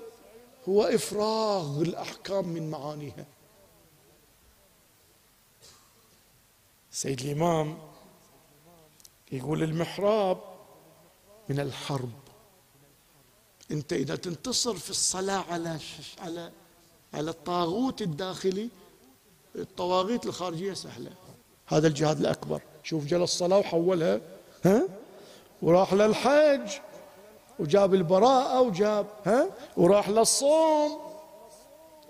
هو إفراغ الأحكام من معانيها. سيد الإمام يقول المحراب من الحرب. أنت إذا تنتصر في الصلاة على على على الطاغوت الداخلي الطواغيت الخارجية سهلة. هذا الجهاد الأكبر. شوف جل الصلاة وحولها ها؟ وراح للحج وجاب البراءة وجاب ها؟ وراح للصوم.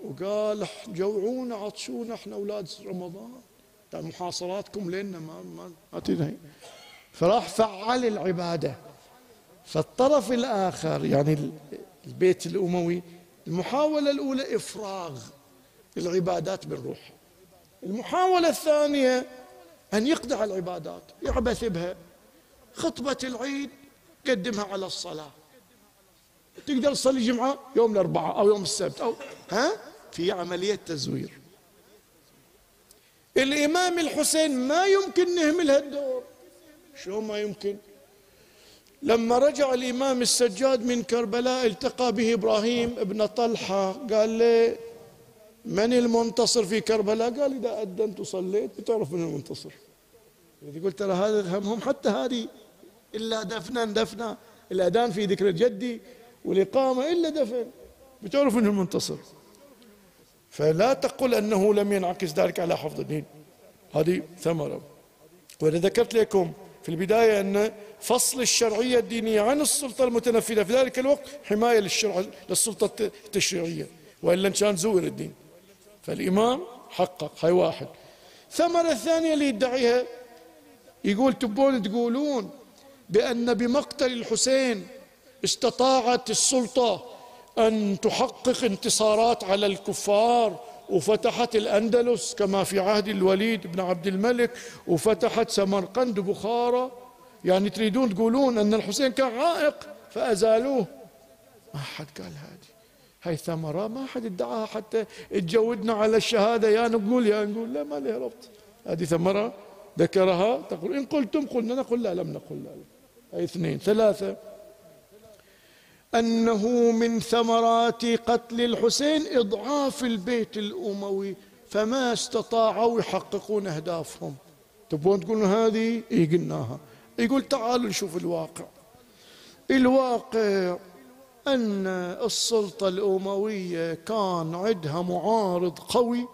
وقال جوعونا عطشونا إحنا أولاد رمضان. يعني محاصراتكم لنا ما ما, تنهي. فراح فعل العبادة. فالطرف الآخر يعني البيت الأموي المحاولة الأولى إفراغ العبادات بالروح. المحاولة الثانية أن يقطع العبادات يعبث بها. خطبة العيد قدمها على الصلاة. تقدر تصلي جمعة يوم الأربعاء أو يوم السبت أو ها؟ في عملية تزوير. الإمام الحسين ما يمكن نهمل هالدور شلون ما يمكن؟ لما رجع الإمام السجاد من كربلاء التقى به إبراهيم ابن طلحة قال له من المنتصر في كربلاء؟ قال إذا أدنت وصليت بتعرف من المنتصر. يقول ترى هذا همهم حتى هذه إلا دفنا دفنا الأذان في ذكر الجدي والإقامة إلا دفن بتعرف من المنتصر. فلا تقل أنه لم ينعكس ذلك على حفظ الدين. هذه ثمرة. وأنا ذكرت لكم في البداية أن فصل الشرعية الدينية عن السلطة المتنفذة. في ذلك الوقت حماية للشرع للسلطة التشريعية. وإلا كان زور الدين. فالإمام حقق هاي واحد. ثمرة الثانية اللي يدعيها يقول تبون تقولون بأن بمقتل الحسين استطاعت السلطة أن تحقق انتصارات على الكفار وفتحت الأندلس كما في عهد الوليد بن عبد الملك وفتحت سمرقند بخارى يعني تريدون تقولون أن الحسين كان عائق فأزالوه. ما حد قال هذه. هاي ثمرة ما حد ادعاها حتى تجودنا على الشهادة. يا نقول يا نقول. لا ما لها ربط. هذه ثمرة ذكرها. تقول إن قلتم قلنا. نقول لا لم نقل لا. هاي اثنين. ثلاثة. أنه من ثمرات قتل الحسين إضعاف البيت الأموي فما استطاعوا يحققون أهدافهم. تبون تقولون هذه؟ إيه قلناها. يقول تعالوا نشوف الواقع. الواقع أن السلطة الأموية كان عندها معارض قوي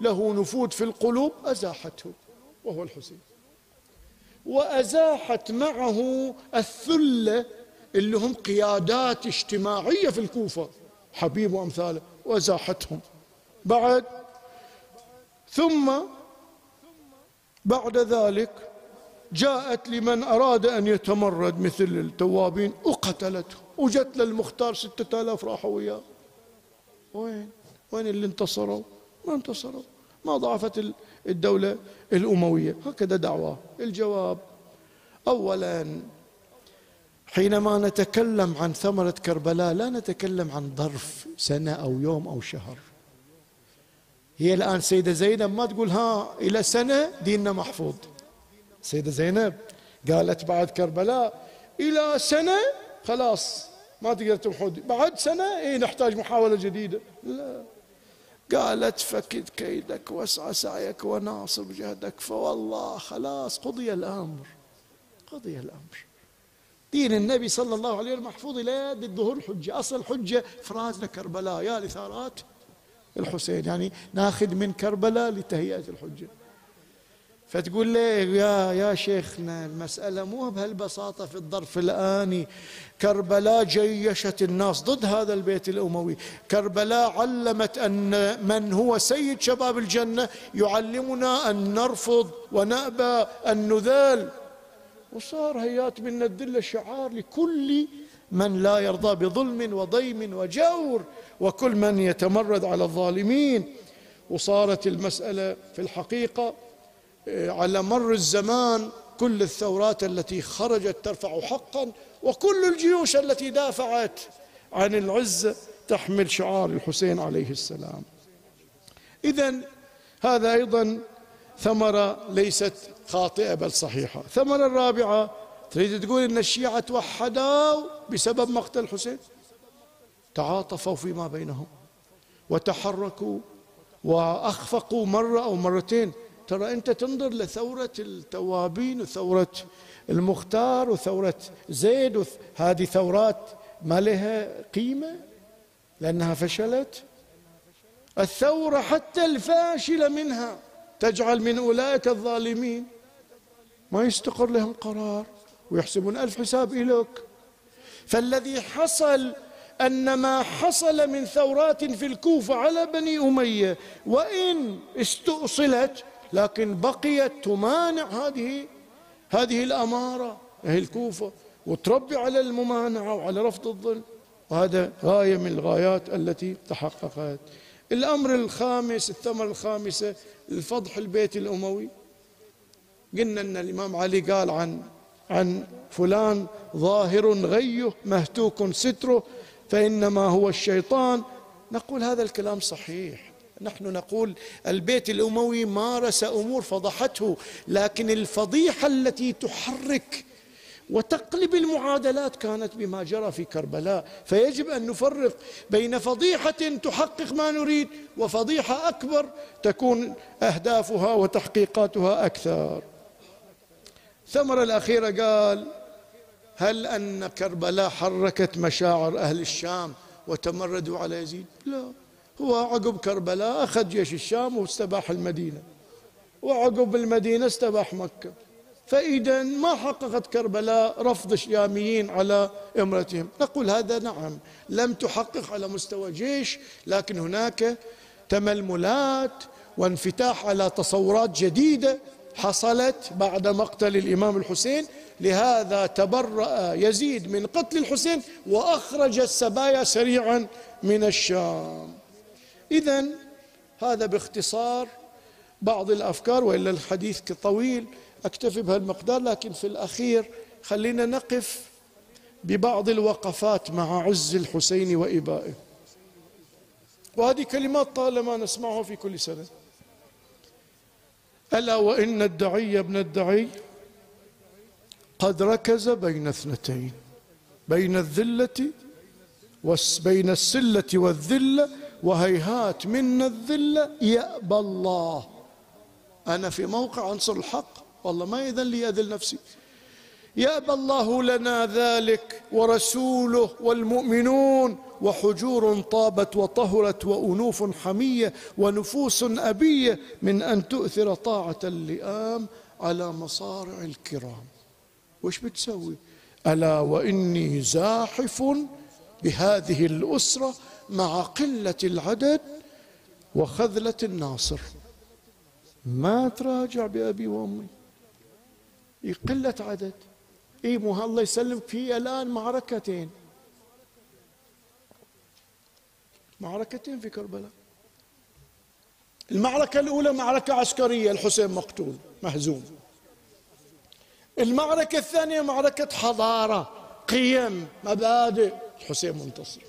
له نفوذ في القلوب أزاحته وهو الحسين. وأزاحت معه الثلة اللي هم قيادات اجتماعية في الكوفة. حبيب وأمثاله وزاحتهم بعد ثم بعد ذلك جاءت لمن أراد أن يتمرد مثل التوابين وقتلته وجت للمختار ستة آلاف راحوا وياه. وين؟ وين اللي انتصروا؟ ما انتصروا. ما ضعفت الدولة الأموية. هكذا دعواه. الجواب أولا حينما نتكلم عن ثمرة كربلاء لا نتكلم عن ظرف سنة أو يوم أو شهر. هي الآن سيدة زينب ما تقول ها إلى سنة ديننا محفوظ. سيدة زينب قالت بعد كربلاء إلى سنة؟ خلاص ما تقدر تمحود بعد سنة؟ إيه نحتاج محاولة جديدة. لا. قالت فكد كيدك واسعى سعيك وناصب جهدك. فوالله خلاص قضي الأمر. قضي الأمر. دين النبي صلى الله عليه وسلم محفوظ إلى الظهور الحجة. أصل الحجة فرازنا كربلاء. يا لثارات الحسين يعني ناخذ من كربلاء لتهيئة الحجة. فتقول لي يا يا شيخنا المسألة مو بهالبساطة في الظرف الآني. كربلاء جيشت الناس ضد هذا البيت الأموي. كربلاء علمت أن من هو سيد شباب الجنة يعلمنا أن نرفض ونأبى أن نذال. وصار هيات منا الذلة شعار لكل من لا يرضى بظلم وضيم وجور وكل من يتمرد على الظالمين. وصارت المسألة في الحقيقة على مر الزمان كل الثورات التي خرجت ترفع حقا وكل الجيوش التي دافعت عن العزة تحمل شعار الحسين عليه السلام. إذا هذا أيضا ثمرة ليست خاطئة بل صحيحة. ثمرة الرابعة تريد تقول إن الشيعة توحدوا بسبب مقتل الحسين؟ تعاطفوا فيما بينهم وتحركوا وأخفقوا مرة أو مرتين. ترى أنت تنظر لثورة التوابين وثورة المختار وثورة زيد هذه ثورات ما لها قيمة؟ لأنها فشلت؟ الثورة حتى الفاشلة منها تجعل من أولئك الظالمين. ما يستقر لهم قرار ويحسبون ألف حساب إليك. فالذي حصل أن ما حصل من ثورات في الكوفة على بني أمية وإن استؤصلت لكن بقيت تمانع هذه هذه الأمارة هي الكوفة وتربي على الممانعة وعلى رفض الظلم. وهذا غاية من الغايات التي تحققت. الأمر الخامس الثمرة الخامسة الفضح البيت الأموي. قلنا أن الإمام علي قال عن عن فلان ظاهر غيه مهتوك ستره فإنما هو الشيطان. نقول هذا الكلام صحيح. نحن نقول البيت الأموي مارس أمور فضحته لكن الفضيحة التي تحرك وتقلب المعادلات كانت بما جرى في كربلاء. فيجب أن نفرق بين فضيحة تحقق ما نريد وفضيحة أكبر تكون أهدافها وتحقيقاتها أكثر. الثمره الاخيره قال هل أن كربلاء حركت مشاعر أهل الشام وتمردوا على يزيد؟ لا. هو عقب كربلاء أخذ جيش الشام واستباح المدينة. وعقب المدينة استباح مكة. فإذا ما حققت كربلاء رفض الشاميين على إمرتهم. نقول هذا نعم لم تحقق على مستوى جيش لكن هناك تململات وانفتاح على تصورات جديدة حصلت بعد مقتل الإمام الحسين. لهذا تبرأ يزيد من قتل الحسين وأخرج السبايا سريعا من الشام. إذا هذا باختصار بعض الأفكار وإلا الحديث طويل أكتفي بهالمقدار لكن في الأخير خلينا نقف ببعض الوقفات مع عز الحسين وإبائه. وهذه كلمات طالما نسمعها في كل سنة. ألا وإن الدعي ابن الدعي قد ركز بين اثنتين بين الذلة وبين السلة والذلة وهيهات منا الذلة يأبى الله. أنا في موقع عنصر الحق والله ما يذن لي أذل نفسي. يأبى الله لنا ذلك ورسوله والمؤمنون وحجور طابت وطهرت وأنوف حمية ونفوس أبية من أن تؤثر طاعة اللئام على مصارع الكرام. وش بتسوي؟ ألا وإني زاحف بهذه الأسرة مع قلة العدد وخذلة الناصر. ما تراجع بأبي وأمي. قلة عدد. إي مو الله يسلمك في الآن معركتين. معركتين في كربلاء. المعركة الأولى معركة عسكرية الحسين مقتول مهزوم. المعركة الثانية معركة حضارة قيم مبادئ الحسين منتصر.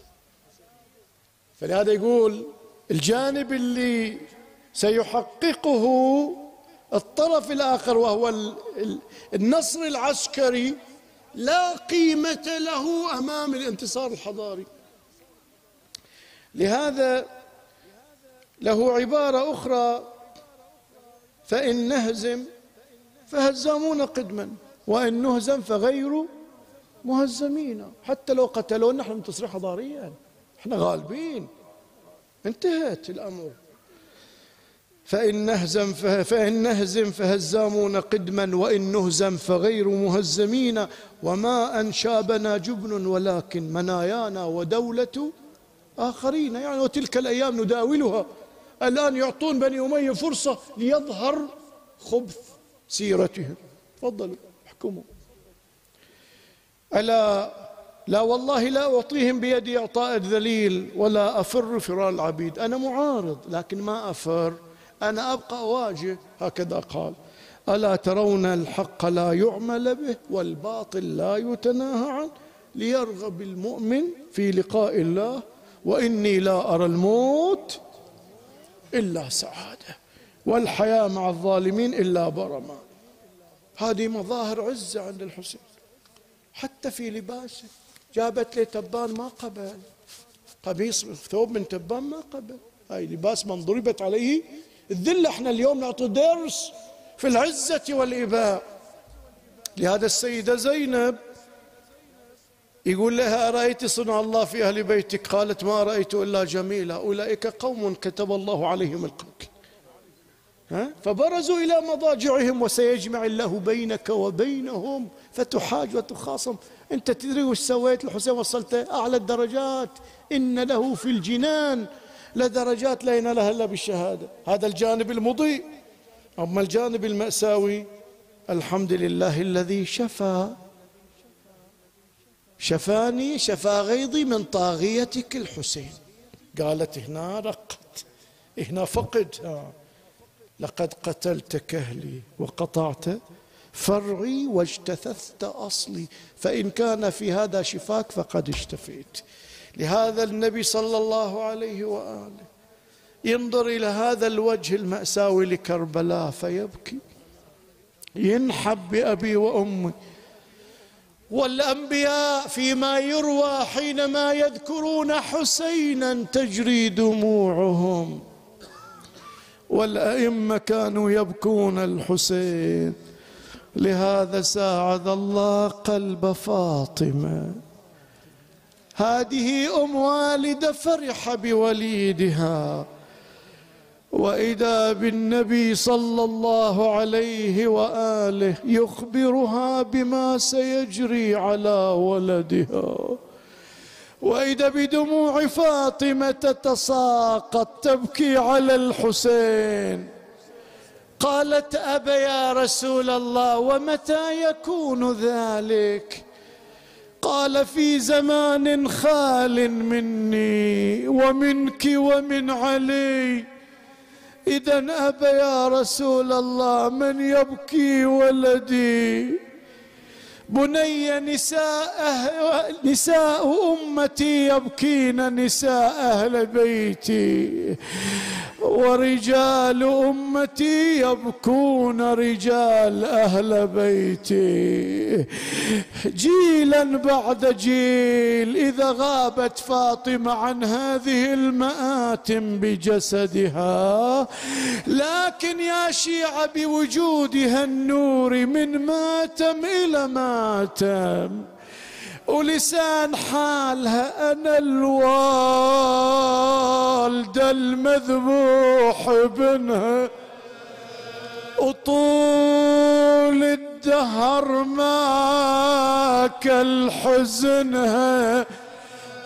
فلهذا يقول الجانب اللي سيحققه الطرف الآخر وهو النصر العسكري لا قيمة له أمام الانتصار الحضاري. لهذا له عبارة أخرى فإن نهزم فهزامون قدما وإن نهزم فغير مهزمين حتى لو قتلونا نحن منتصرين حضاريا. إحنا غالبين. انتهت الأمر. فإن نهزم فإن نهزم فهزامون قدما وإن نهزم فغير مهزمين. وما أنشابنا جبن ولكن منايانا ودولة آخرين. يعني وتلك الأيام نداولها. الآن يعطون بني أمية فرصة ليظهر خبث سيرتهم. تفضلوا احكموا. ألا لا والله لا أعطيهم بيدي إعطاء الذليل ولا أفر فرار العبيد. أنا معارض لكن ما أفر. أنا أبقى أواجه هكذا قال. ألا ترون الحق لا يعمل به والباطل لا يتناهى عنه ليرغب المؤمن في لقاء الله. وإني لا أرى الموت إلا سعادة والحياة مع الظالمين إلا برما. هذه مظاهر عزة عند الحسين حتى في لباسه. جابت لي تبان ما قبل. قميص ثوب من تبان ما قبل. هاي لباس من ضربت عليه. الذلة إحنا اليوم نعطي درس في العزة والإباء. لهذا السيدة زينب يقول لها أرأيت صنع الله في أهل بيتك؟ قالت ما رأيت إلا جميلة أولئك قوم كتب الله عليهم القتل ها؟ فبرزوا إلى مضاجعهم وسيجمع الله بينك وبينهم فتحاج وتخاصم. أنت تدري وش سويت؟ الحسين وصلت أعلى الدرجات. إن له في الجنان لدرجات لا ينالها إلا بالشهادة. هذا الجانب المضيء. أما الجانب المأساوي الحمد لله الذي شفى. شفاني شفا غيظي من طاغيتك الحسين. قالت هنا رقت هنا فقد. لقد قتلت كهلي وقطعت فرعي واجتثثت أصلي فإن كان في هذا شفاك فقد اشتفيت لهذا النبي صلى الله عليه وآله ينظر إلى هذا الوجه المأساوي لكربلاء فيبكي. ينحب بأبي وأمي. والأنبياء فيما يروى حينما يذكرون حسينا تجري دموعهم. والأئمة كانوا يبكون الحسين. لهذا ساعد الله قلب فاطمة. هذه أم والده فرح بوليدها. وإذا بالنبي صلى الله عليه وآله يخبرها بما سيجري على ولدها. وإذا بدموع فاطمة تتساقط تبكي على الحسين. قالت أبا يا رسول الله ومتى يكون ذلك؟ قال في زمان خال مني ومنك ومن علي. إذا أبى يا رسول الله من يبكي ولدي؟ بني نساء نساء أمتي يبكين نساء أهل بيتي. ورجال أمتي يبكون رجال أهل بيتي. جيلا بعد جيل إذا غابت فاطمة عن هذه المآتم بجسدها. لكن يا شيعة بوجودها النور من ماتم إلى ماتم. ولسان حالها أنا الوالدة المذبوح ابنها. وطول الدار يقهر ماك الحزنها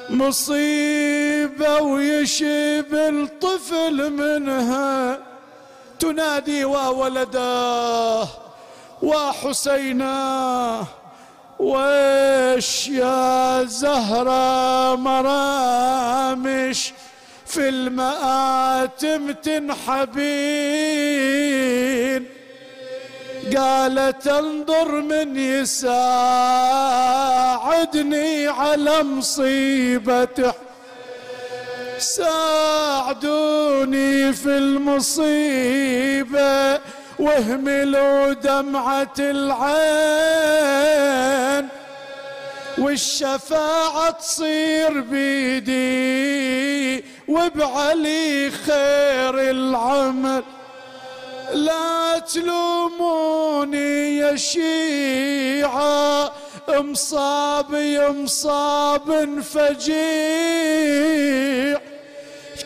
مصيبة ويشيب الطفل منها. تنادي وولداه وحسيناه ويش يا زهرة مرامش في المآتم تنحبين؟ قالت انظر من يساعدني على مصيبته ساعدوني في المصيبة. واهملوا دمعة العين والشفاعة تصير بيدي وبعلي خير العمل. لا تلوموني يا شيعة مصاب مصاب فجيع.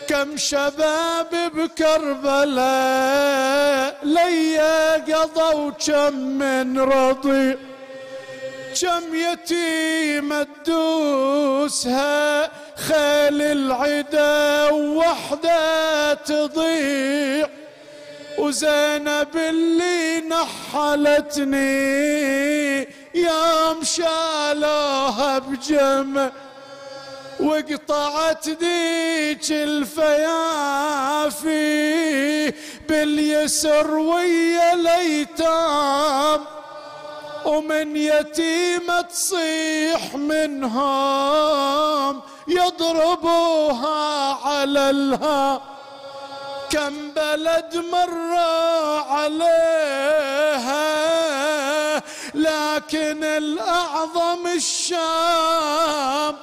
كم شباب بكربلاء ليا قضوا كم من رضيع كم يتيمة تدوسها خيل العدا وحدة تضيع. وزينب اللي نحلتني يوم شالوها بجمع. وقطعت ذيك الفيافي باليسر ويا الايتام ومن يتيمة تصيح منهم يضربوها على الها كم بلد مر عليها لكن الأعظم الشام.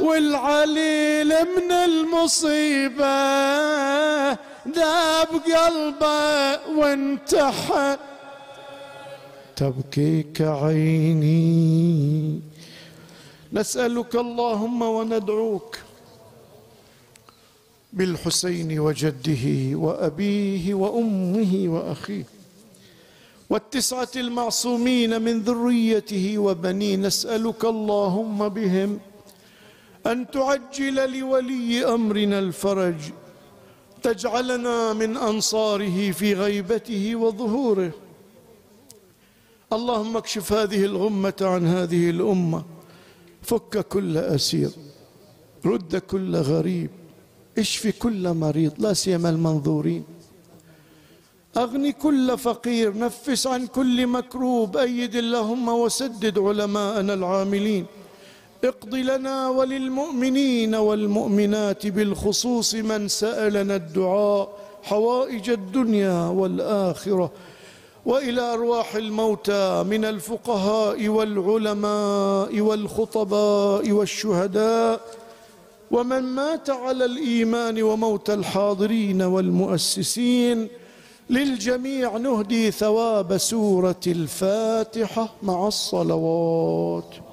والعليل من المصيبة ذاب قلبه وانتحى. تبكيك عيني نسألك اللهم وندعوك بالحسين وجده وأبيه وأمه وأخيه والتسعة المعصومين من ذريته وبنيه. نسألك اللهم بهم أن تعجل لولي أمرنا الفرج. تجعلنا من أنصاره في غيبته وظهوره. اللهم اكشف هذه الغمة عن هذه الأمة. فك كل أسير. رد كل غريب. اشف كل مريض. لا سيما المنظورين. أغني كل فقير. نفس عن كل مكروب. أيد اللهم وسدد علماءنا العاملين. اقض لنا وللمؤمنين والمؤمنات بالخصوص من سألنا الدعاء حوائج الدنيا والآخرة وإلى أرواح الموتى من الفقهاء والعلماء والخطباء والشهداء ومن مات على الإيمان وموت الحاضرين والمؤسسين للجميع نهدي ثواب سورة الفاتحة مع الصلوات.